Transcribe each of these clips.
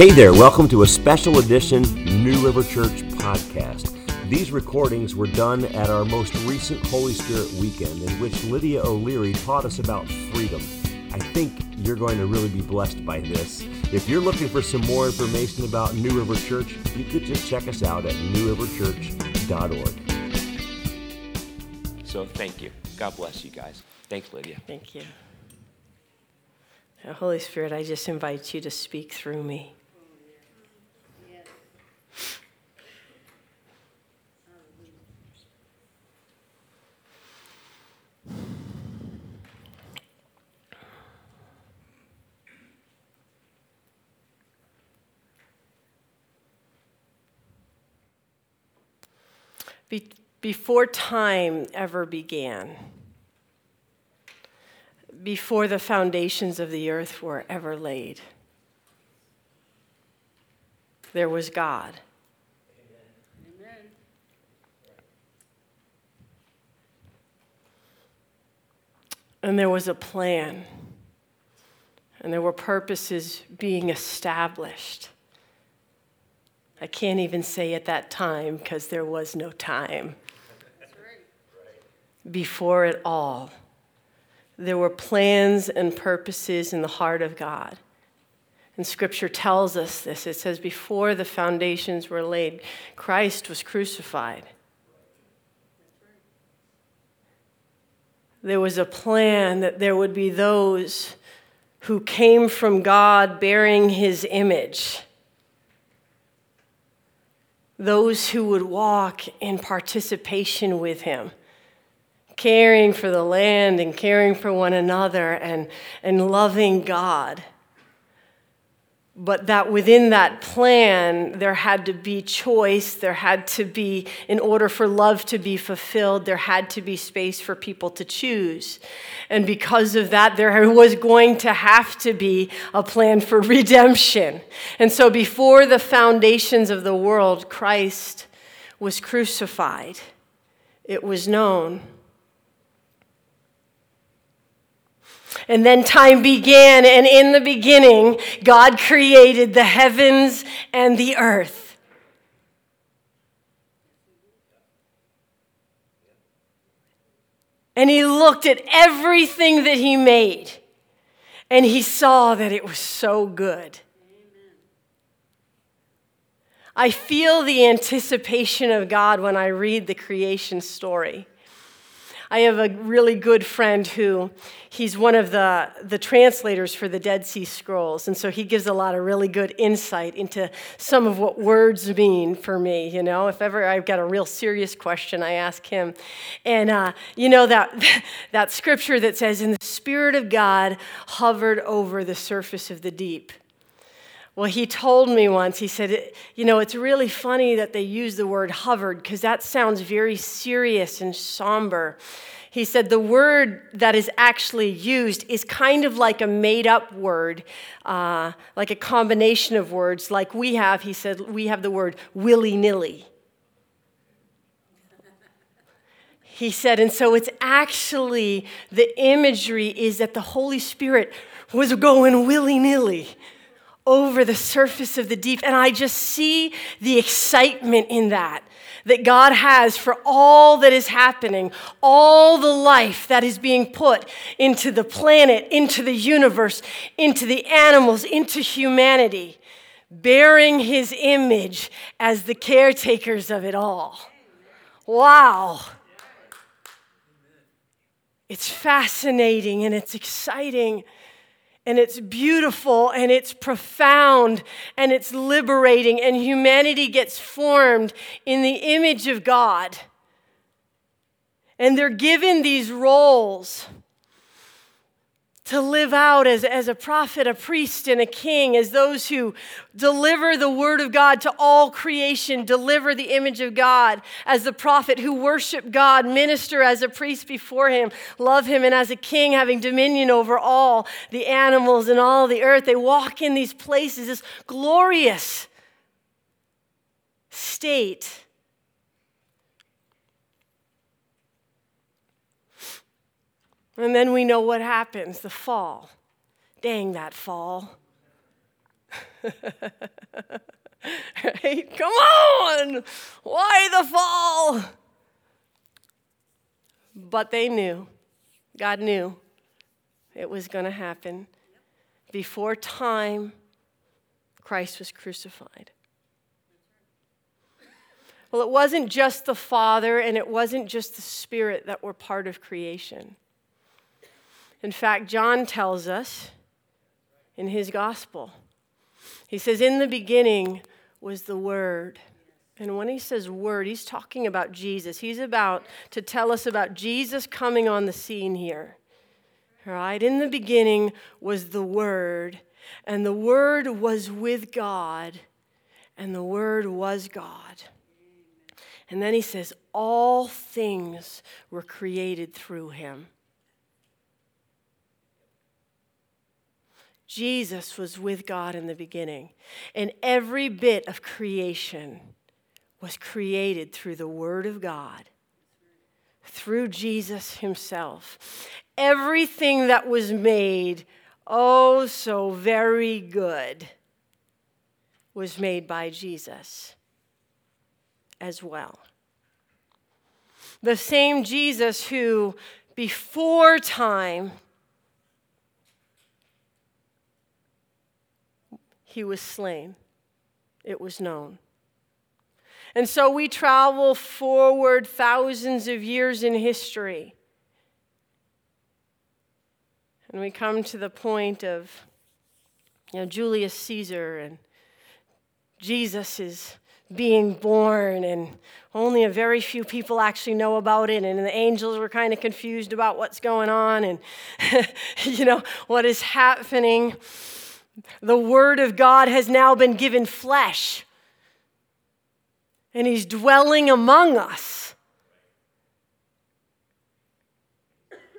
Hey there, welcome to a special edition New River Church podcast. These recordings were done at our most recent Holy Spirit weekend, in which Lydia O'Leary taught us about freedom. I think you're going to really be blessed by this. If you're looking for some more information about New River Church, you could just check us out at newriverchurch.org. So thank you. God bless you guys. Thanks, Lydia. Thank you. Now, Holy Spirit, I just invite you to speak through me. Be- before time ever began, before the foundations of the earth were ever laid, there was God. And there was a plan, and there were purposes being established. I can't even say at that time because there was no time. Before it all, there were plans and purposes in the heart of God. And scripture tells us this. It says, Before the foundations were laid, Christ was crucified. There was a plan that there would be those who came from God bearing his image. Those who would walk in participation with him, caring for the land and caring for one another and, and loving God but that within that plan, there had to be choice. There had to be, in order for love to be fulfilled, there had to be space for people to choose. And because of that, there was going to have to be a plan for redemption. And so, before the foundations of the world, Christ was crucified, it was known. And then time began, and in the beginning, God created the heavens and the earth. And he looked at everything that he made, and he saw that it was so good. I feel the anticipation of God when I read the creation story. I have a really good friend who he's one of the, the translators for the Dead Sea Scrolls. And so he gives a lot of really good insight into some of what words mean for me. You know, if ever I've got a real serious question, I ask him. And, uh, you know, that, that scripture that says, "In the Spirit of God hovered over the surface of the deep. Well, he told me once, he said, you know, it's really funny that they use the word hovered because that sounds very serious and somber. He said the word that is actually used is kind of like a made up word, uh, like a combination of words, like we have. He said, we have the word willy nilly. He said, and so it's actually the imagery is that the Holy Spirit was going willy nilly over the surface of the deep. And I just see the excitement in that, that God has for all that is happening, all the life that is being put into the planet, into the universe, into the animals, into humanity, bearing his image as the caretakers of it all. Wow. It's fascinating and it's exciting and it's beautiful and it's profound and it's liberating, and humanity gets formed in the image of God. And they're given these roles to live out as, as a prophet, a priest, and a king, as those who deliver the word of God to all creation, deliver the image of God, as the prophet who worship God, minister as a priest before him, love him, and as a king having dominion over all the animals and all the earth. They walk in these places, this glorious state And then we know what happens the fall. Dang, that fall. right? Come on! Why the fall? But they knew. God knew it was going to happen. Before time, Christ was crucified. Well, it wasn't just the Father and it wasn't just the Spirit that were part of creation. In fact, John tells us in his gospel, he says, In the beginning was the Word. And when he says word, he's talking about Jesus. He's about to tell us about Jesus coming on the scene here. All right? In the beginning was the Word, and the Word was with God, and the Word was God. And then he says, All things were created through him. Jesus was with God in the beginning, and every bit of creation was created through the Word of God, through Jesus Himself. Everything that was made, oh, so very good, was made by Jesus as well. The same Jesus who, before time, he was slain. It was known. And so we travel forward thousands of years in history. And we come to the point of you know, Julius Caesar and Jesus is being born, and only a very few people actually know about it. And the angels were kind of confused about what's going on and, you know, what is happening. The Word of God has now been given flesh, and He's dwelling among us.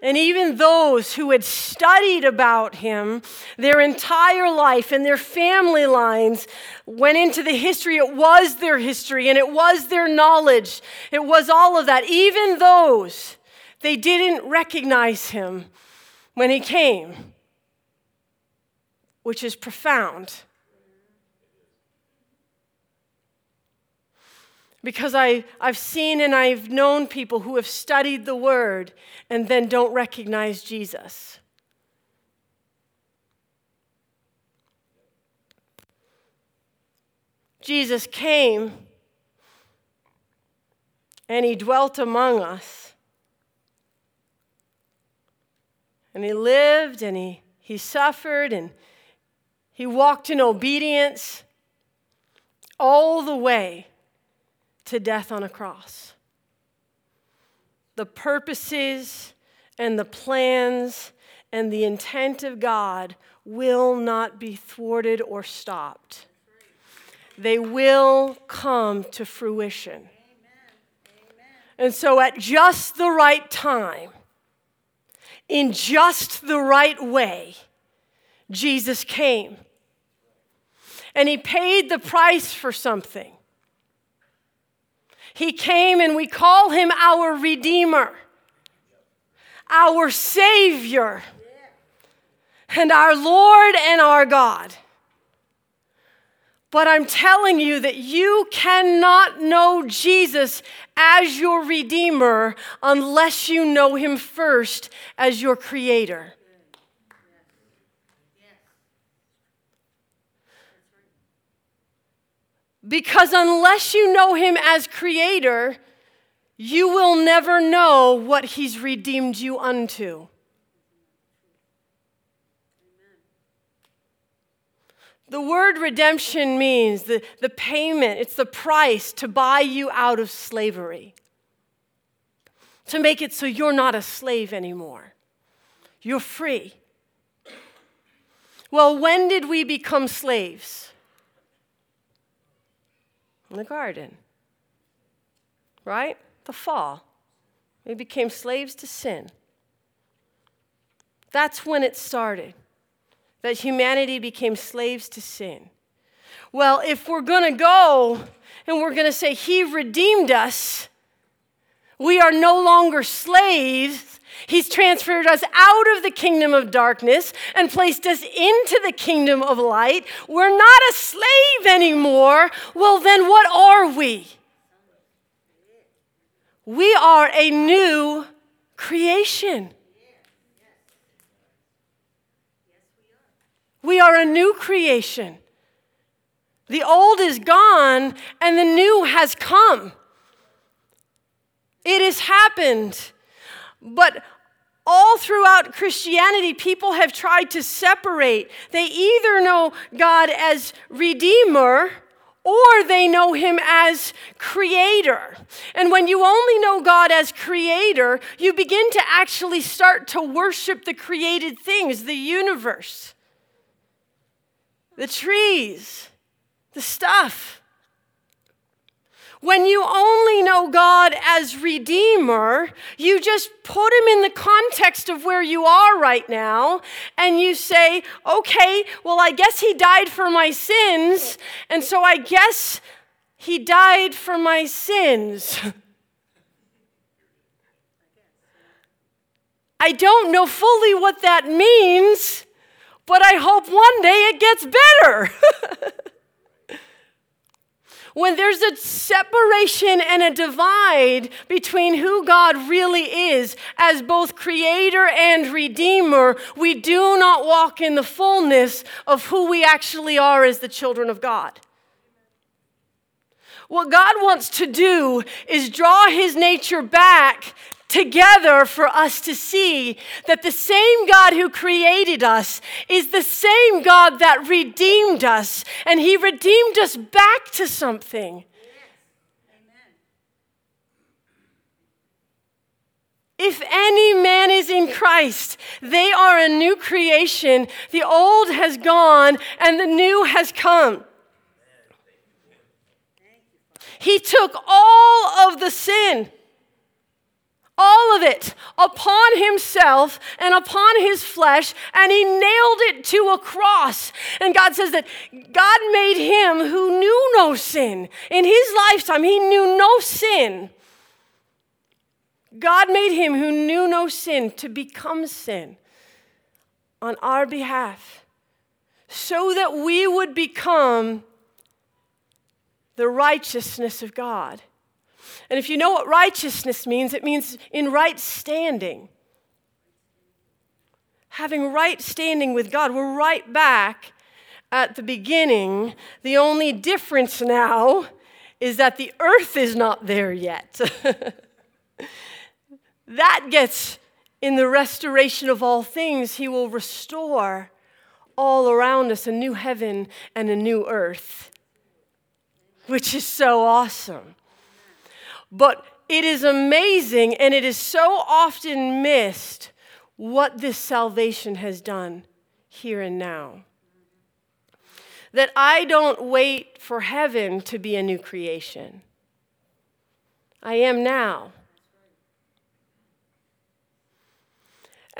And even those who had studied about him their entire life and their family lines went into the history. It was their history and it was their knowledge. It was all of that. Even those, they didn't recognize him when he came, which is profound. because I, I've seen and I've known people who have studied the Word and then don't recognize Jesus. Jesus came and he dwelt among us. And he lived and he, he suffered and he walked in obedience all the way to death on a cross. The purposes and the plans and the intent of God will not be thwarted or stopped. They will come to fruition. And so, at just the right time, in just the right way, Jesus came. And he paid the price for something. He came and we call him our Redeemer, our Savior, and our Lord and our God. But I'm telling you that you cannot know Jesus as your Redeemer unless you know Him first as your Creator. Because unless you know him as creator, you will never know what he's redeemed you unto. The word redemption means the, the payment, it's the price to buy you out of slavery, to make it so you're not a slave anymore. You're free. Well, when did we become slaves? In the garden. Right? The fall. We became slaves to sin. That's when it started, that humanity became slaves to sin. Well, if we're going to go and we're going to say, He redeemed us, We are no longer slaves. He's transferred us out of the kingdom of darkness and placed us into the kingdom of light. We're not a slave anymore. Well, then what are we? We are a new creation. We are a new creation. The old is gone and the new has come. It has happened. But all throughout Christianity, people have tried to separate. They either know God as Redeemer or they know him as creator. And when you only know God as creator, you begin to actually start to worship the created things, the universe, the trees, the stuff. When you only know God as Redeemer, you just put Him in the context of where you are right now, and you say, okay, well, I guess He died for my sins, and so I guess He died for my sins. I don't know fully what that means, but I hope one day it gets better. When there's a separation and a divide between who God really is as both creator and redeemer, we do not walk in the fullness of who we actually are as the children of God. What God wants to do is draw his nature back together for us to see that the same God who created us is the same God that redeemed us, and He redeemed us back to something. If any man is in Christ, they are a new creation. The old has gone and the new has come. He took all of the sin all of it upon himself and upon his flesh, and he nailed it to a cross. And God says that God made him who knew no sin. In his lifetime, he knew no sin. God made him who knew no sin to become sin on our behalf so that we would become the righteousness of God. And if you know what righteousness means, it means in right standing. Having right standing with God. We're right back at the beginning. The only difference now is that the earth is not there yet. that gets in the restoration of all things, He will restore all around us a new heaven and a new earth, which is so awesome. But it is amazing and it is so often missed what this salvation has done here and now. That I don't wait for heaven to be a new creation. I am now.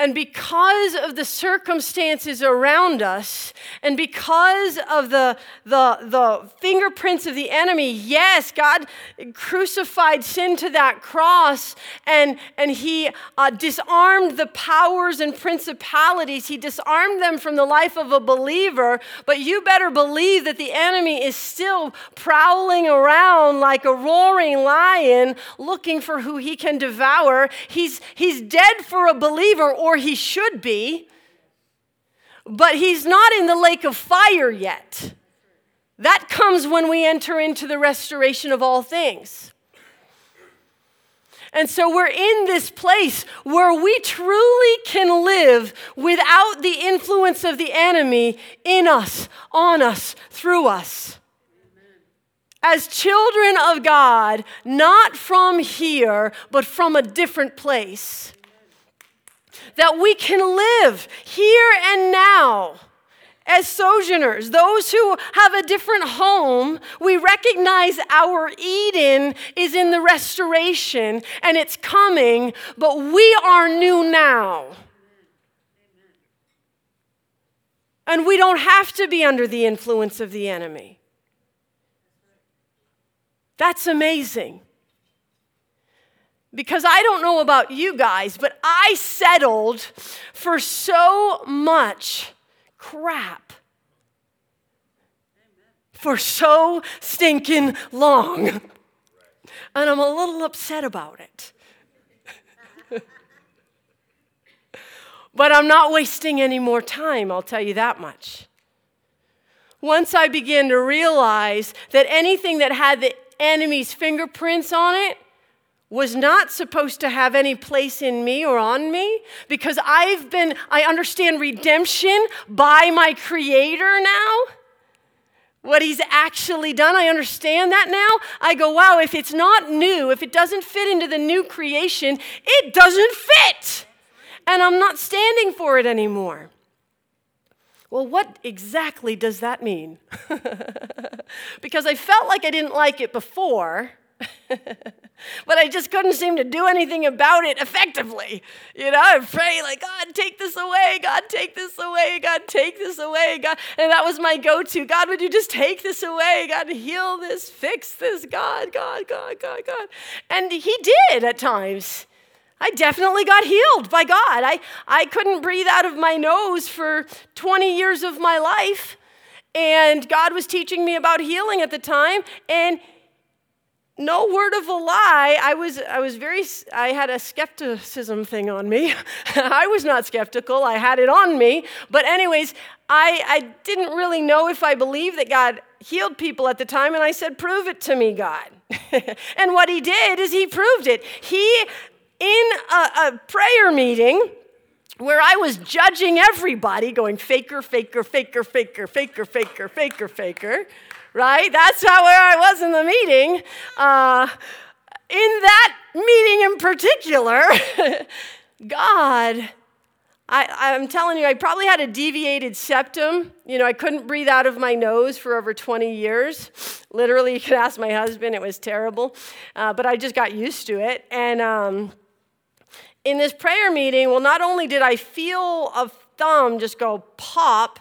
And because of the circumstances around us, and because of the, the, the fingerprints of the enemy, yes, God crucified sin to that cross and, and He uh, disarmed the powers and principalities. He disarmed them from the life of a believer. But you better believe that the enemy is still prowling around like a roaring lion looking for who he can devour. He's, he's dead for a believer or he should be, but he's not in the lake of fire yet. That comes when we enter into the restoration of all things. And so we're in this place where we truly can live without the influence of the enemy in us, on us, through us. As children of God, not from here, but from a different place that we can live here and now as sojourners, those who have a different home, we recognize our Eden is in the restoration and it's coming, but we are new now. And we don't have to be under the influence of the enemy. That's amazing. Because I don't know about you guys, but I settled for so much crap for so stinking long. And I'm a little upset about it. but I'm not wasting any more time, I'll tell you that much. Once I began to realize that anything that had the enemy's fingerprints on it was not supposed to have any place in me or on me because I've been, I understand redemption by my Creator now. What He's actually done, I understand that now. I go, wow, if it's not new, if it doesn't fit into the new creation, it doesn't fit. And I'm not standing for it anymore. Well, what exactly does that mean? because I felt like I didn't like it before. but I just couldn't seem to do anything about it effectively. You know, I pray like, God, take this away. God, take this away. God, take this away. God, and that was my go-to. God, would you just take this away? God, heal this, fix this. God, God, God, God, God. And He did at times. I definitely got healed by God. I, I couldn't breathe out of my nose for 20 years of my life. And God was teaching me about healing at the time. And no word of a lie. I was i was very i had a skepticism thing on me. I was not skeptical. I had it on me. But anyways i i didn't really know if i believed that god healed people at the time and i said prove it to me god. And what he did is he proved it. He in a, a prayer meeting where I was judging everybody, going faker, faker, faker, faker, faker, faker, faker, faker, right? That's not where I was in the meeting. Uh, in that meeting in particular, God, I, am telling you, I probably had a deviated septum. You know, I couldn't breathe out of my nose for over 20 years. Literally, you could ask my husband, it was terrible. Uh, but I just got used to it. And um, in this prayer meeting, well, not only did I feel a thumb just go pop,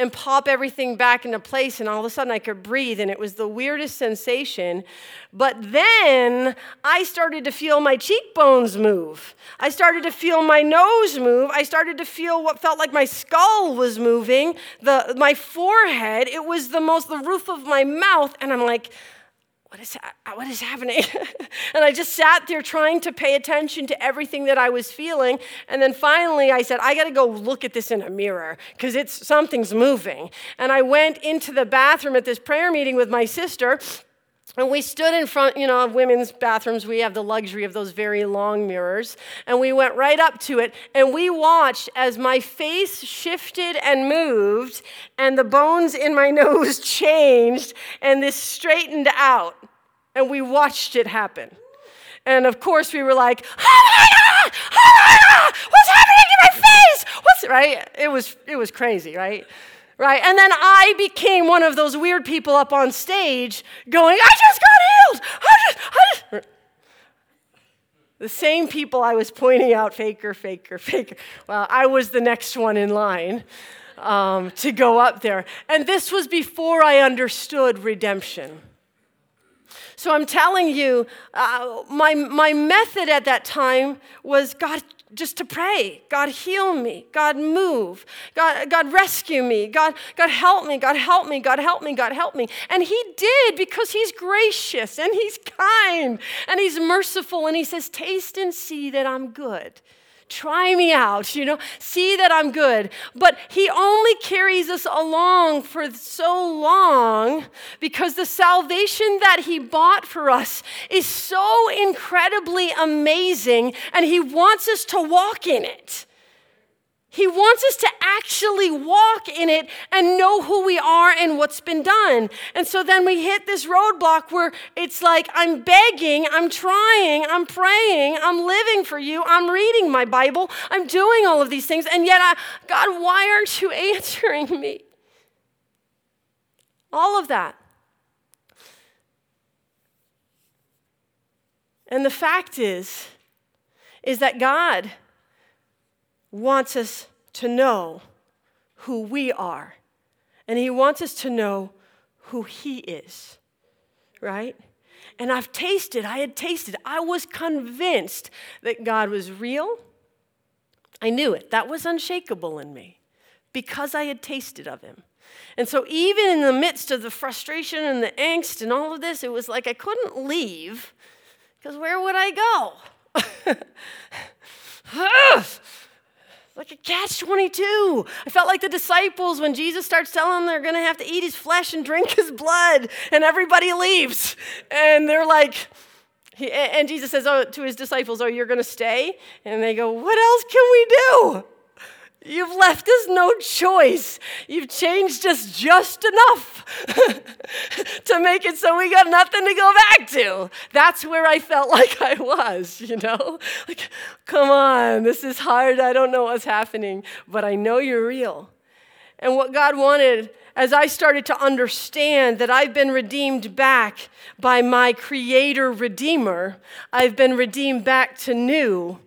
and pop everything back into place, and all of a sudden I could breathe, and it was the weirdest sensation. But then I started to feel my cheekbones move. I started to feel my nose move. I started to feel what felt like my skull was moving, the, my forehead. It was the most, the roof of my mouth, and I'm like, what is, uh, what is happening? and I just sat there trying to pay attention to everything that I was feeling. And then finally I said, I got to go look at this in a mirror because it's something's moving. And I went into the bathroom at this prayer meeting with my sister. And we stood in front, you know, of women's bathrooms. We have the luxury of those very long mirrors. And we went right up to it and we watched as my face shifted and moved and the bones in my nose changed and this straightened out. And we watched it happen. And of course, we were like, oh my God, oh my God, what's happening to my face? What's right? It was, it was crazy, right? Right? And then I became one of those weird people up on stage going, I just got healed. I just, I just. The same people I was pointing out, faker, faker, faker. Well, I was the next one in line um, to go up there. And this was before I understood redemption. So I'm telling you, uh, my, my method at that time was God, just to pray. God, heal me. God, move. God, God, rescue me. God, God, help me. God, help me. God, help me. God, help me. And He did because He's gracious and He's kind and He's merciful. And He says, Taste and see that I'm good. Try me out, you know, see that I'm good. But he only carries us along for so long because the salvation that he bought for us is so incredibly amazing and he wants us to walk in it. He wants us to actually walk in it and know who we are and what's been done. And so then we hit this roadblock where it's like, I'm begging, I'm trying, I'm praying, I'm living for you, I'm reading my Bible, I'm doing all of these things, and yet, I, God, why aren't you answering me? All of that. And the fact is, is that God wants us to know who we are, and He wants us to know who He is, right? And I've tasted, I had tasted, I was convinced that God was real. I knew it. That was unshakable in me because I had tasted of Him. And so, even in the midst of the frustration and the angst and all of this, it was like I couldn't leave because where would I go? like a catch 22. I felt like the disciples when Jesus starts telling them they're going to have to eat his flesh and drink his blood, and everybody leaves. And they're like, and Jesus says oh, to his disciples, Oh, you're going to stay? And they go, What else can we do? You've left us no choice. You've changed us just enough to make it so we got nothing to go back to. That's where I felt like I was, you know? Like, come on, this is hard. I don't know what's happening, but I know you're real. And what God wanted, as I started to understand that I've been redeemed back by my Creator Redeemer, I've been redeemed back to new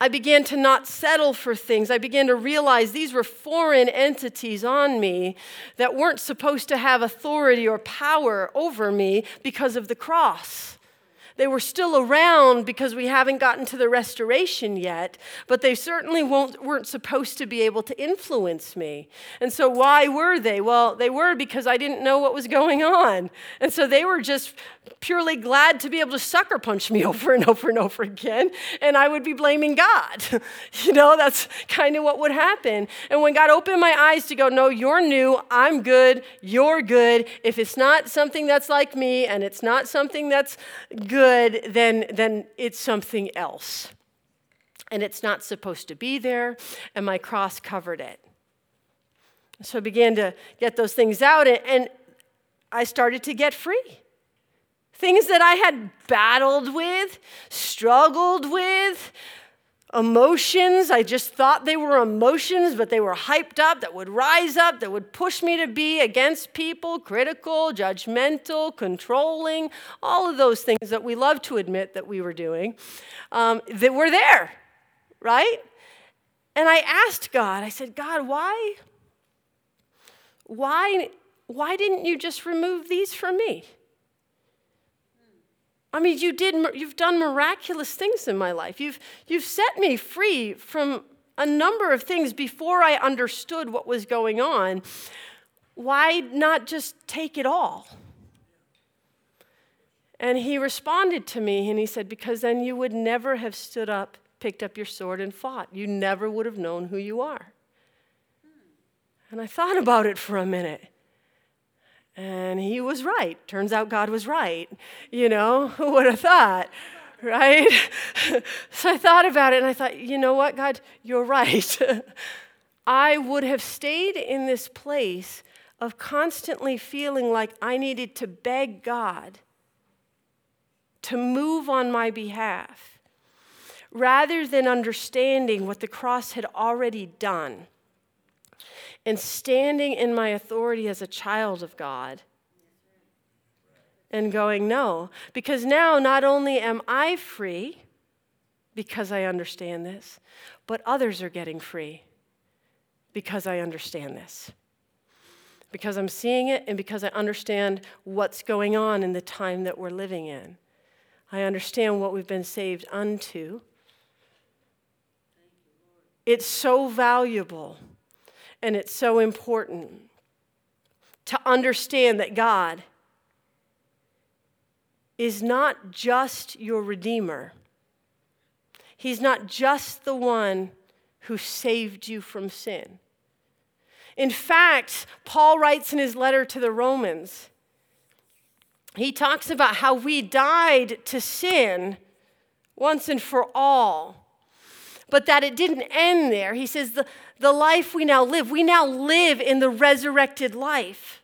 I began to not settle for things. I began to realize these were foreign entities on me that weren't supposed to have authority or power over me because of the cross. They were still around because we haven't gotten to the restoration yet, but they certainly weren't supposed to be able to influence me. And so, why were they? Well, they were because I didn't know what was going on. And so, they were just purely glad to be able to sucker punch me over and over and over again, and I would be blaming God. you know, that's kind of what would happen. And when God opened my eyes to go, no, you're new, I'm good, you're good. If it's not something that's like me and it's not something that's good, good, then, then it's something else. And it's not supposed to be there, and my cross covered it. So I began to get those things out, and I started to get free. Things that I had battled with, struggled with, emotions. I just thought they were emotions, but they were hyped up that would rise up, that would push me to be against people, critical, judgmental, controlling, all of those things that we love to admit that we were doing, um, that were there, right? And I asked God, I said, God, why? Why, why didn't you just remove these from me? I mean, you did, you've done miraculous things in my life. You've, you've set me free from a number of things before I understood what was going on. Why not just take it all? And he responded to me and he said, Because then you would never have stood up, picked up your sword, and fought. You never would have known who you are. And I thought about it for a minute. And he was right. Turns out God was right. You know, who would have thought? Right? so I thought about it and I thought, you know what, God, you're right. I would have stayed in this place of constantly feeling like I needed to beg God to move on my behalf rather than understanding what the cross had already done and standing in my authority as a child of God and going, no. Because now not only am I free because I understand this, but others are getting free because I understand this. Because I'm seeing it and because I understand what's going on in the time that we're living in. I understand what we've been saved unto. It's so valuable and it's so important to understand that God is not just your Redeemer, He's not just the one who saved you from sin. In fact, Paul writes in his letter to the Romans, he talks about how we died to sin once and for all, but that it didn't end there. He says, the, the life we now live. We now live in the resurrected life.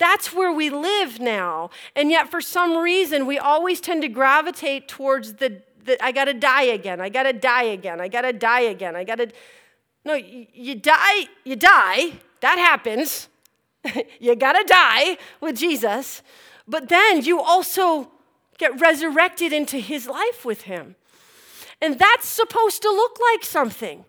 That's where we live now. And yet, for some reason, we always tend to gravitate towards the, the I gotta die again, I gotta die again, I gotta die again, I gotta. No, you, you die, you die, that happens. you gotta die with Jesus. But then you also get resurrected into his life with him. And that's supposed to look like something.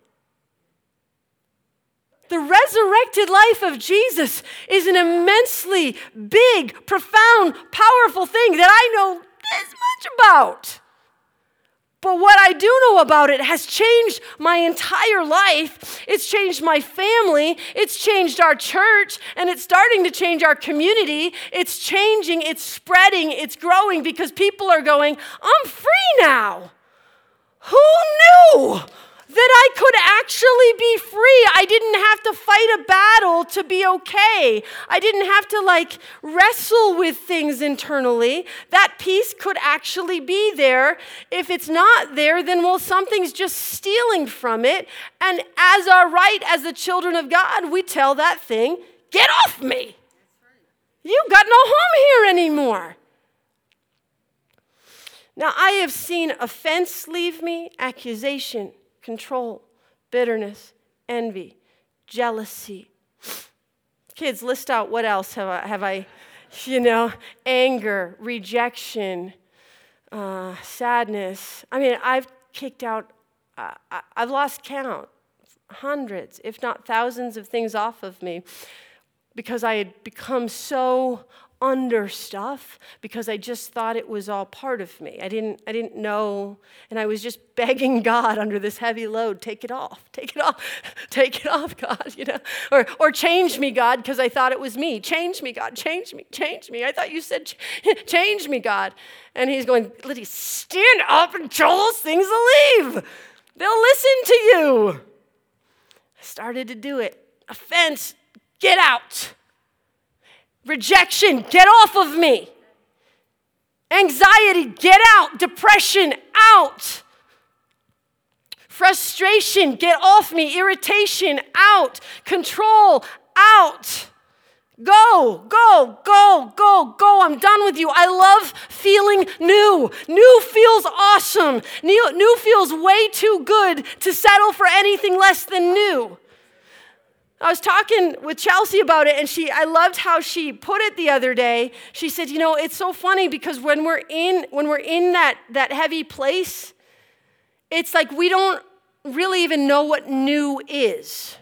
The resurrected life of Jesus is an immensely big, profound, powerful thing that I know this much about. But what I do know about it has changed my entire life. It's changed my family. It's changed our church. And it's starting to change our community. It's changing, it's spreading, it's growing because people are going, I'm free now. Who knew? that I could actually be free. I didn't have to fight a battle to be okay. I didn't have to like wrestle with things internally. That peace could actually be there. If it's not there, then well, something's just stealing from it. And as our right as the children of God, we tell that thing, get off me. You've got no home here anymore. Now, I have seen offense leave me, accusation, control, bitterness, envy, jealousy. Kids, list out what else have I, have I you know, anger, rejection, uh, sadness. I mean, I've kicked out, uh, I've lost count, hundreds, if not thousands of things off of me because I had become so under stuff because I just thought it was all part of me. I didn't, I didn't know, and I was just begging God under this heavy load, take it off, take it off, take it off, God, you know, or, or change me, God, because I thought it was me. Change me, God, change me, change me. I thought you said, change me, God. And he's going, Liddy, stand up and tell those things to leave. They'll listen to you. I started to do it. Offense, get out. Rejection, get off of me. Anxiety, get out. Depression, out. Frustration, get off me. Irritation, out. Control, out. Go, go, go, go, go. I'm done with you. I love feeling new. New feels awesome. New, new feels way too good to settle for anything less than new. I was talking with Chelsea about it, and she, I loved how she put it the other day. She said, "You know, it's so funny because when we're in when we're in that that heavy place, it's like we don't really even know what new is.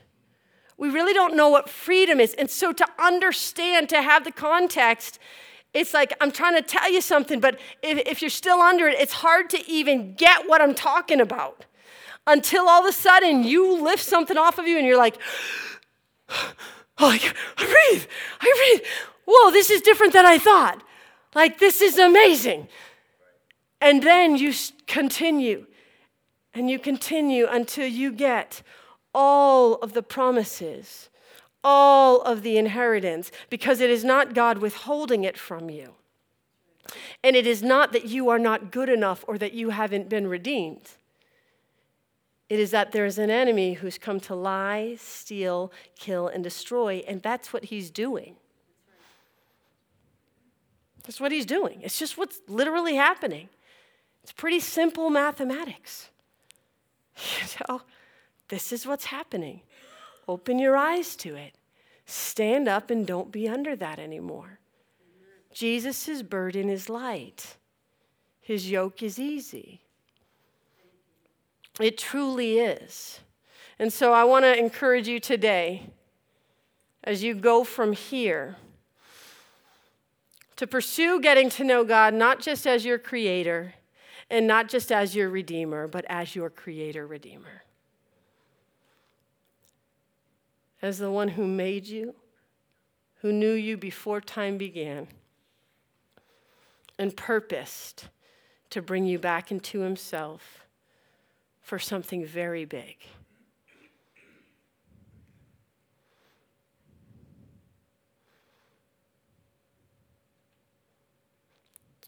We really don't know what freedom is, and so to understand, to have the context." It's like I'm trying to tell you something, but if, if you're still under it, it's hard to even get what I'm talking about until all of a sudden you lift something off of you and you're like, Oh, like, I breathe, I breathe. Whoa, this is different than I thought. Like, this is amazing. And then you continue and you continue until you get all of the promises, all of the inheritance, because it is not God withholding it from you. And it is not that you are not good enough or that you haven't been redeemed. It is that there's an enemy who's come to lie, steal, kill, and destroy, and that's what he's doing. That's what he's doing. It's just what's literally happening. It's pretty simple mathematics. You know, this is what's happening. Open your eyes to it. Stand up and don't be under that anymore. Jesus' burden is light, his yoke is easy. It truly is. And so I want to encourage you today, as you go from here, to pursue getting to know God not just as your creator and not just as your redeemer, but as your creator redeemer. As the one who made you, who knew you before time began, and purposed to bring you back into himself for something very big.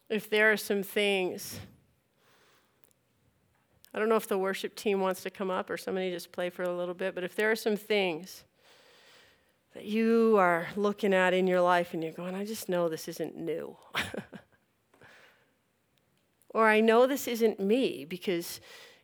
If there are some things, I don't know if the worship team wants to come up or somebody just play for a little bit, but if there are some things that you are looking at in your life and you're going, I just know this isn't new. or I know this isn't me because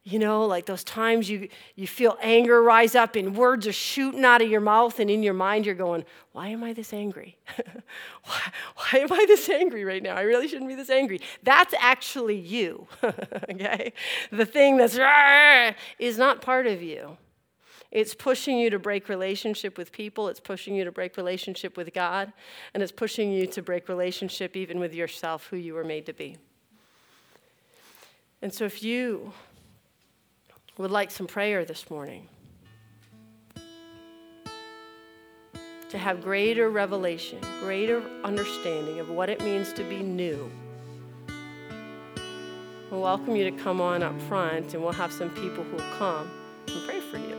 you know, like those times you, you feel anger rise up and words are shooting out of your mouth, and in your mind you're going, Why am I this angry? why, why am I this angry right now? I really shouldn't be this angry. That's actually you, okay? The thing that's is not part of you. It's pushing you to break relationship with people, it's pushing you to break relationship with God, and it's pushing you to break relationship even with yourself, who you were made to be. And so if you would like some prayer this morning, to have greater revelation, greater understanding of what it means to be new. We'll welcome you to come on up front, and we'll have some people who will come and pray for you.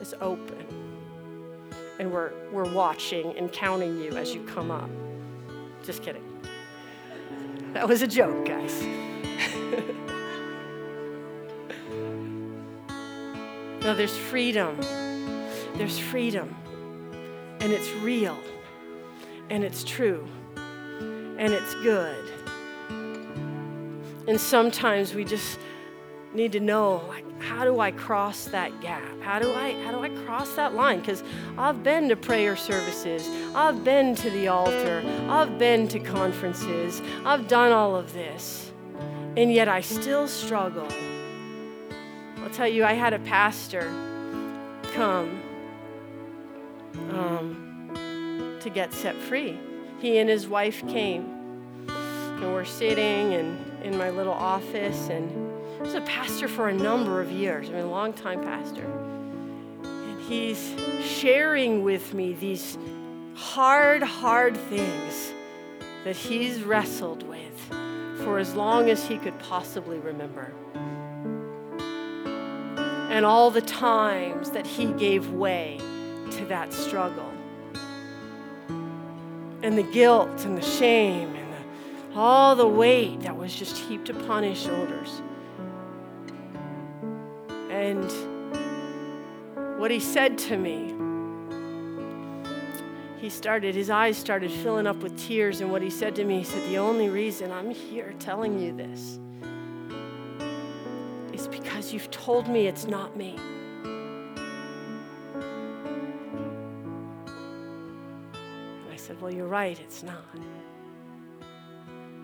It's open, and we're, we're watching and counting you as you come up. Just kidding. That was a joke, guys. no, there's freedom. There's freedom, and it's real, and it's true, and it's good. And sometimes we just need to know like how do I cross that gap? How do I how do I cross that line? Because I've been to prayer services, I've been to the altar, I've been to conferences, I've done all of this, and yet I still struggle. I'll tell you, I had a pastor come um, to get set free. He and his wife came, and we're sitting in, in my little office, and he was a pastor for a number of years, I mean, a long time pastor. And he's sharing with me these hard, hard things that he's wrestled with for as long as he could possibly remember. And all the times that he gave way to that struggle. And the guilt and the shame and the, all the weight that was just heaped upon his shoulders. And what he said to me, he started, his eyes started filling up with tears. And what he said to me, he said, The only reason I'm here telling you this is because you've told me it's not me. And I said, Well, you're right, it's not.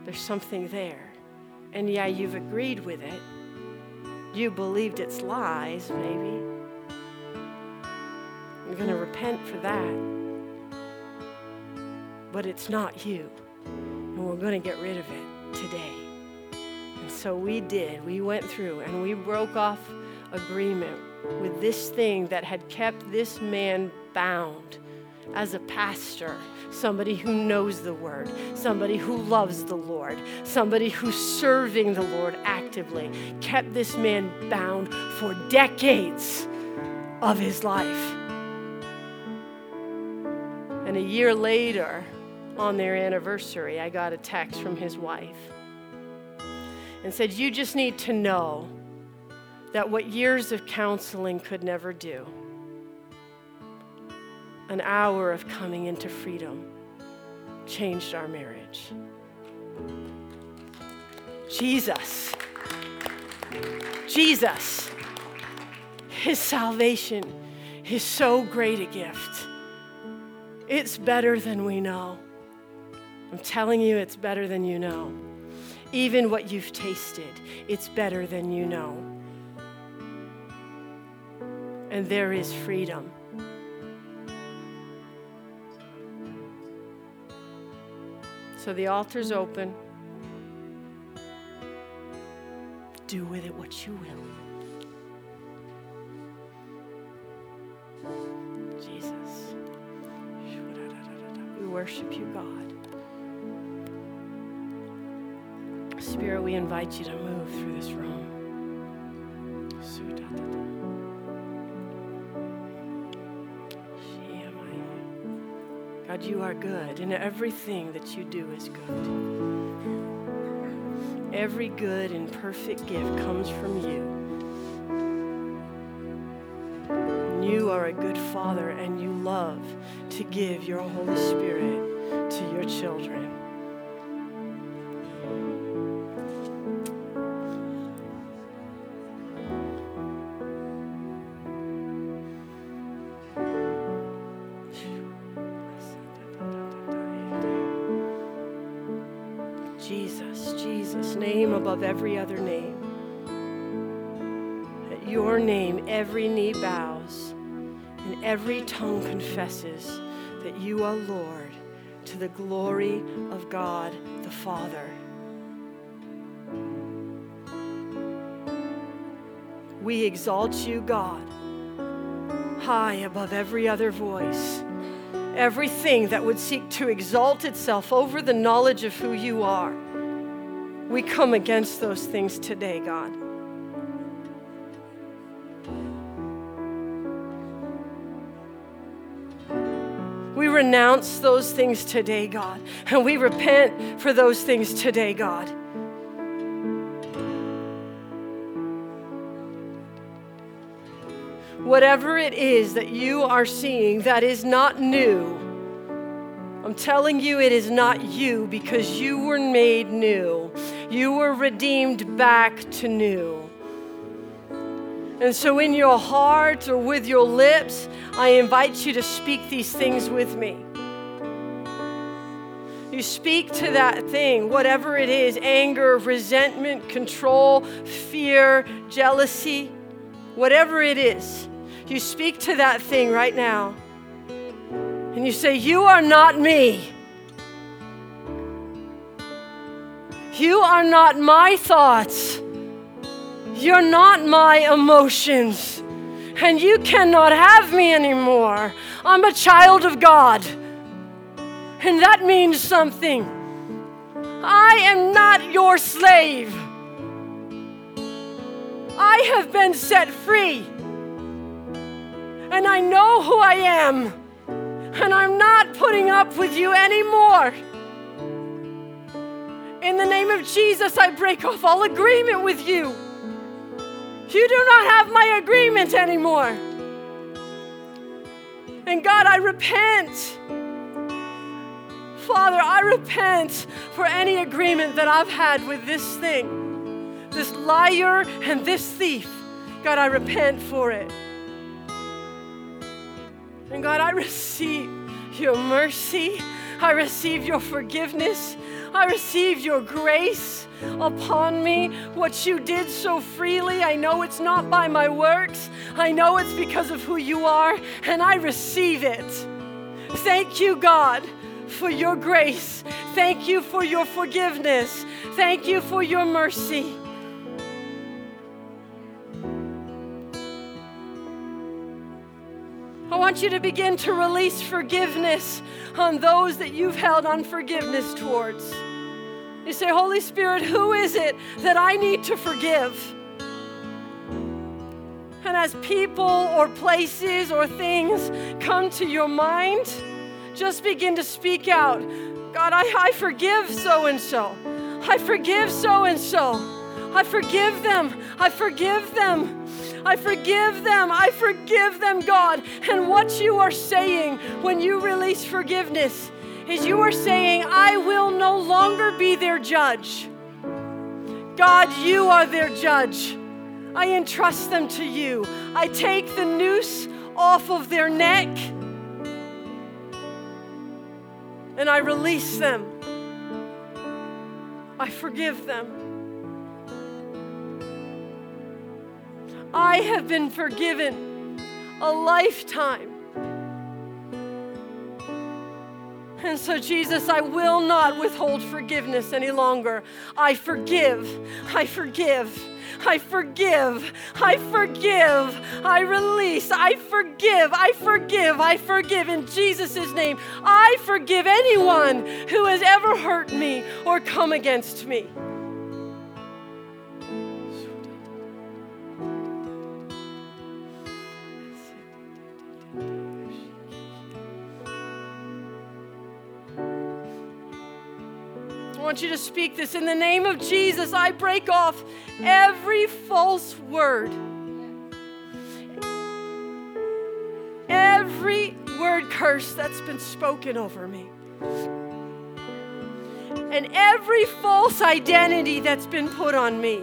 There's something there. And yeah, you've agreed with it. You believed its lies, maybe. You're going to repent for that. But it's not you. And we're going to get rid of it today. And so we did. We went through and we broke off agreement with this thing that had kept this man bound as a pastor somebody who knows the word, somebody who loves the Lord, somebody who's serving the Lord actively, kept this man bound for decades of his life. And a year later, on their anniversary, I got a text from his wife and said, You just need to know that what years of counseling could never do an hour of coming into freedom changed our marriage. Jesus. Jesus. His salvation is so great a gift. It's better than we know. I'm telling you, it's better than you know. Even what you've tasted, it's better than you know. And there is freedom. So the altar's open. Do with it what you will. Jesus. We worship you, God. Invite you to move through this room. God, you are good, and everything that you do is good. Every good and perfect gift comes from you. You are a good father, and you love to give your Holy Spirit to your children. Every other name. At your name every knee bows and every tongue confesses that you are Lord to the glory of God the Father. We exalt you, God, high above every other voice. Everything that would seek to exalt itself over the knowledge of who you are. We come against those things today, God. We renounce those things today, God, and we repent for those things today, God. Whatever it is that you are seeing that is not new, I'm telling you, it is not you because you were made new. You were redeemed back to new. And so, in your heart or with your lips, I invite you to speak these things with me. You speak to that thing, whatever it is anger, resentment, control, fear, jealousy, whatever it is. You speak to that thing right now. And you say, You are not me. You are not my thoughts. You're not my emotions. And you cannot have me anymore. I'm a child of God. And that means something. I am not your slave. I have been set free. And I know who I am. And I'm not putting up with you anymore. In the name of Jesus, I break off all agreement with you. You do not have my agreement anymore. And God, I repent. Father, I repent for any agreement that I've had with this thing, this liar and this thief. God, I repent for it. And God, I receive your mercy. I receive your forgiveness. I receive your grace upon me. What you did so freely, I know it's not by my works. I know it's because of who you are, and I receive it. Thank you, God, for your grace. Thank you for your forgiveness. Thank you for your mercy. Want you to begin to release forgiveness on those that you've held unforgiveness towards. You say, Holy Spirit, who is it that I need to forgive? And as people or places or things come to your mind, just begin to speak out God, I, I forgive so and so. I forgive so and so. I forgive them. I forgive them. I forgive them. I forgive them, God. And what you are saying when you release forgiveness is you are saying, I will no longer be their judge. God, you are their judge. I entrust them to you. I take the noose off of their neck and I release them. I forgive them. I have been forgiven a lifetime. And so, Jesus, I will not withhold forgiveness any longer. I forgive. I forgive. I forgive. I forgive. I release. I forgive. I forgive. I forgive in Jesus' name. I forgive anyone who has ever hurt me or come against me. Want you to speak this. In the name of Jesus, I break off every false word. Every word curse that's been spoken over me. And every false identity that's been put on me.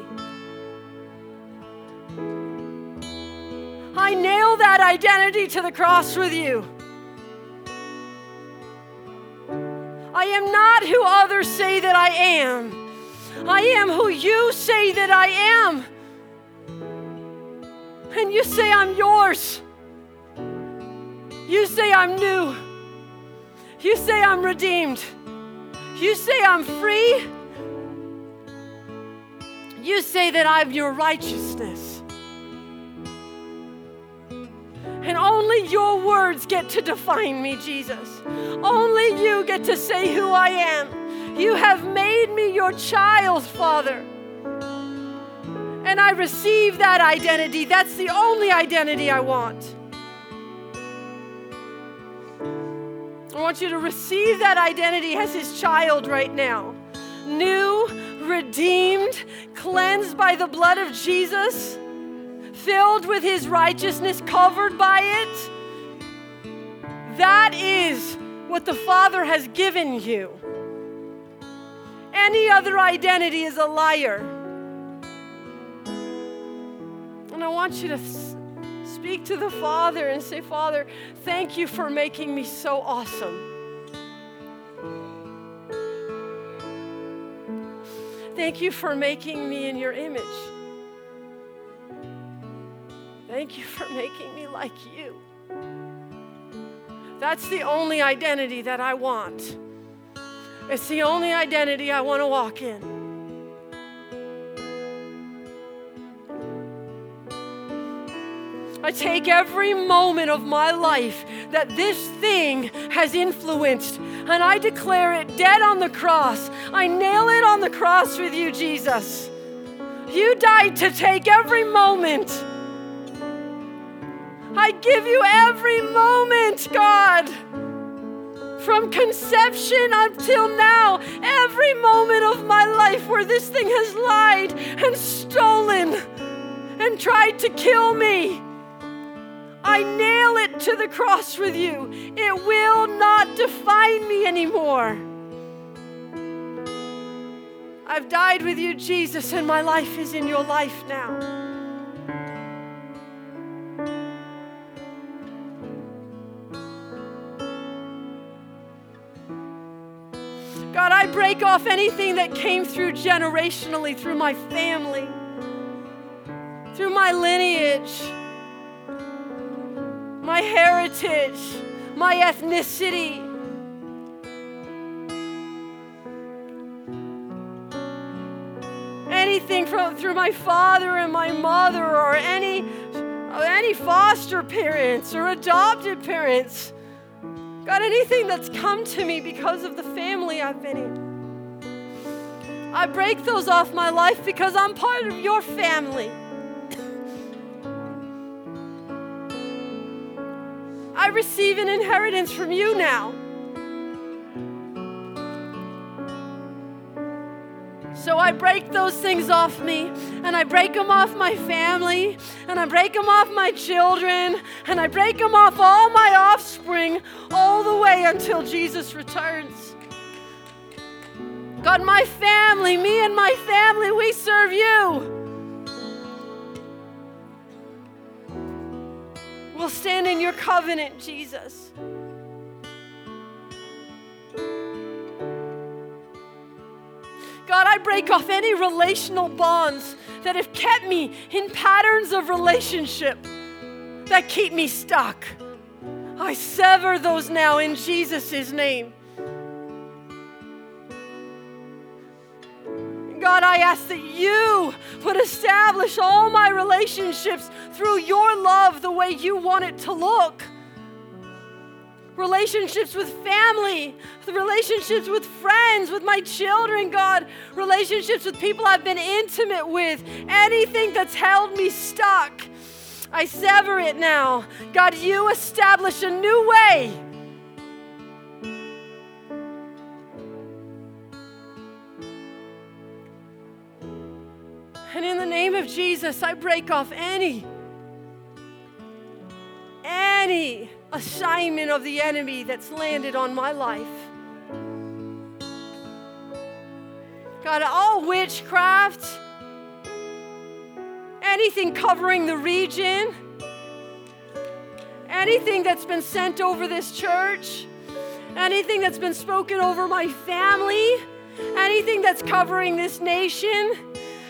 I nail that identity to the cross with you. I am not who others say that I am. I am who you say that I am. And you say, I'm yours. You say, I'm new. You say, I'm redeemed. You say, I'm free. You say that I'm your righteousness. And only your words get to define me, Jesus. Only you get to say who I am. You have made me your child, Father. And I receive that identity. That's the only identity I want. I want you to receive that identity as his child right now. New, redeemed, cleansed by the blood of Jesus filled with his righteousness, covered by it. That is what the Father has given you. Any other identity is a liar. And I want you to speak to the Father and say, Father, thank you for making me so awesome. Thank you for making me in your image. Thank you for making me like you. That's the only identity that I want. It's the only identity I want to walk in. I take every moment of my life that this thing has influenced and I declare it dead on the cross. I nail it on the cross with you, Jesus. You died to take every moment I give you every moment, God. From conception until now, every moment of my life where this thing has lied and stolen and tried to kill me. I nail it to the cross with you. It will not define me anymore. I've died with you, Jesus, and my life is in your life now. Break off anything that came through generationally, through my family, through my lineage, my heritage, my ethnicity. Anything from through my father and my mother, or any any foster parents or adopted parents. God, anything that's come to me because of the family I've been in, I break those off my life because I'm part of your family. I receive an inheritance from you now. So I break those things off me, and I break them off my family, and I break them off my children, and I break them off all my offspring, all the way until Jesus returns. God, my family, me and my family, we serve you. We'll stand in your covenant, Jesus. Break off any relational bonds that have kept me in patterns of relationship that keep me stuck. I sever those now in Jesus' name. God, I ask that you would establish all my relationships through your love the way you want it to look relationships with family, relationships with friends, with my children, God, relationships with people I've been intimate with, anything that's held me stuck. I sever it now. God, you establish a new way. And in the name of Jesus, I break off any, any assignment of the enemy that's landed on my life. God, all witchcraft, anything covering the region, anything that's been sent over this church, anything that's been spoken over my family, anything that's covering this nation,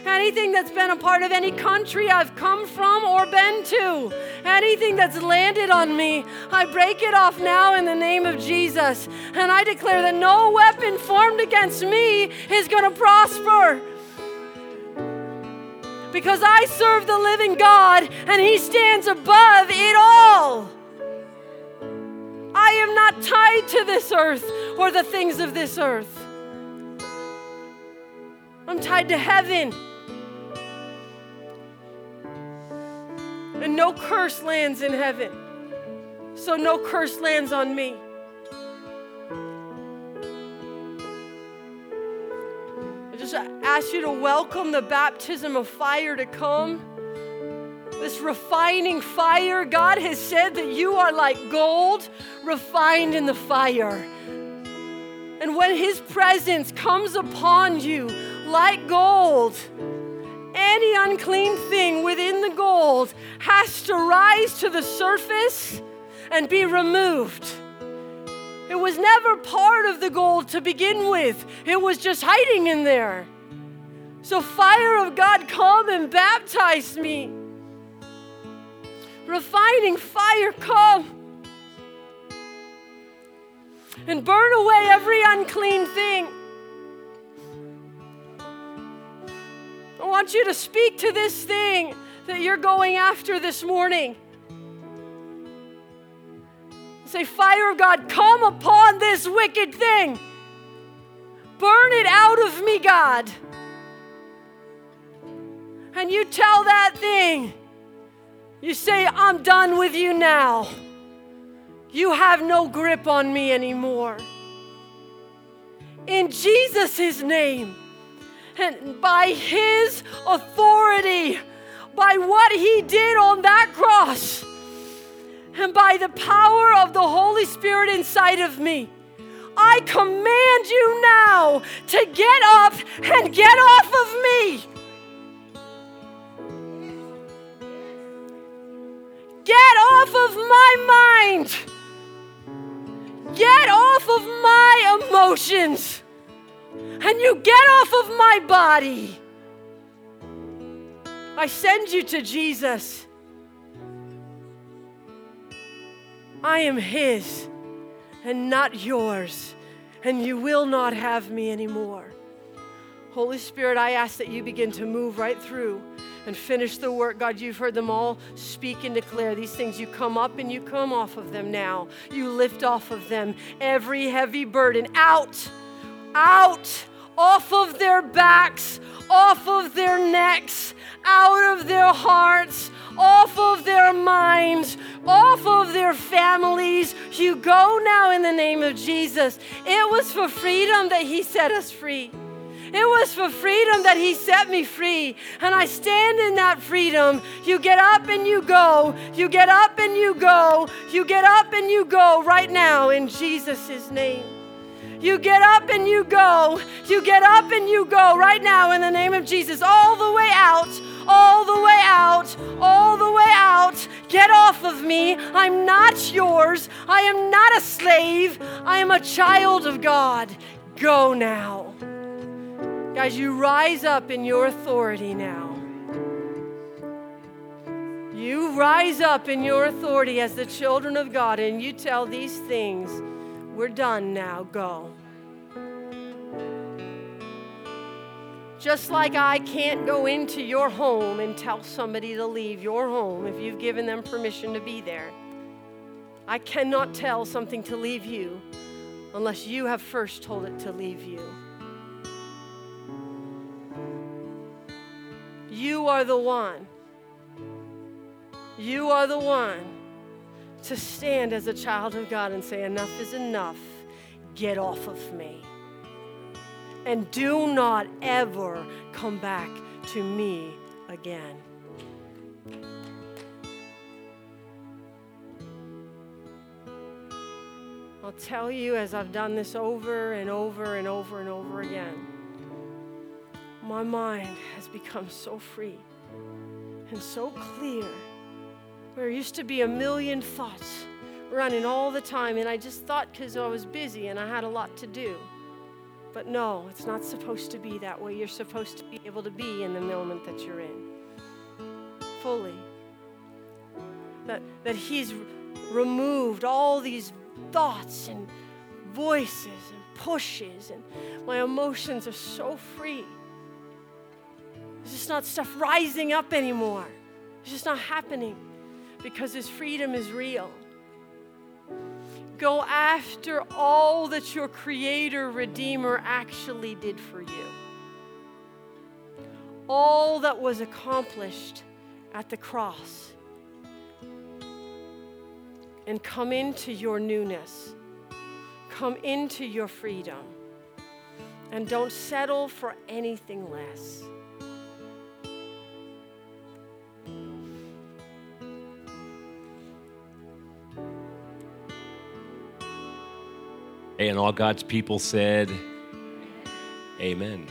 anything that's been a part of any country I've come from or been to, anything that's landed on me, I break it off now in the name of Jesus. And I declare that no weapon formed against me is going to prosper. Because I serve the living God and He stands above it all. I am not tied to this earth or the things of this earth. I'm tied to heaven. And no curse lands in heaven. So no curse lands on me. I just ask you to welcome the baptism of fire to come. This refining fire, God has said that you are like gold refined in the fire. And when His presence comes upon you like gold, any unclean thing within the gold has to rise to the surface and be removed. It was never part of the gold to begin with, it was just hiding in there. So, fire of God, come and baptize me. Refining fire, come and burn away every unclean thing. I want you to speak to this thing that you're going after this morning. Say, Fire of God, come upon this wicked thing. Burn it out of me, God. And you tell that thing, you say, I'm done with you now. You have no grip on me anymore. In Jesus' name and by His authority, by what He did on that cross, and by the power of the Holy Spirit inside of me. I command you now to get up and get off of me. Get off of my mind. Get off of my emotions and you get off of my body. I send you to Jesus. I am His and not yours, and you will not have me anymore. Holy Spirit, I ask that you begin to move right through and finish the work. God, you've heard them all speak and declare these things. You come up and you come off of them now. You lift off of them every heavy burden out, out off of their backs, off of their necks, out of their hearts, off of their minds, off of their families. You go now in the name of Jesus. It was for freedom that He set us free. It was for freedom that He set me free. And I stand in that freedom. You get up and you go. You get up and you go. You get up and you go right now in Jesus' name. You get up and you go. You get up and you go right now in the name of Jesus, all the way out, all the way out, all the way out. Get off of me. I'm not yours. I am not a slave. I am a child of God. Go now. Guys, you rise up in your authority now. You rise up in your authority as the children of God and you tell these things we're done now. Go. Just like I can't go into your home and tell somebody to leave your home if you've given them permission to be there, I cannot tell something to leave you unless you have first told it to leave you. You are the one. You are the one to stand as a child of God and say, Enough is enough. Get off of me. And do not ever come back to me again. I'll tell you as I've done this over and over and over and over again, my mind has become so free and so clear there used to be a million thoughts running all the time, and I just thought because I was busy and I had a lot to do. But no, it's not supposed to be that way. You're supposed to be able to be in the moment that you're in fully. That, that He's removed all these thoughts and voices and pushes, and my emotions are so free. There's just not stuff rising up anymore. It's just not happening because His freedom is real. Go after all that your Creator, Redeemer actually did for you. All that was accomplished at the cross. And come into your newness, come into your freedom, and don't settle for anything less. And all God's people said, Amen.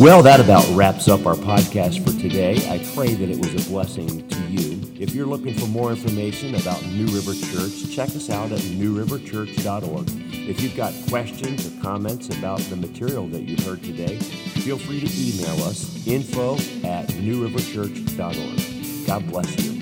Well, that about wraps up our podcast for today. I pray that it was a blessing to you. If you're looking for more information about New River Church, check us out at newriverchurch.org. If you've got questions or comments about the material that you heard today, feel free to email us info at newriverchurch.org. God bless you.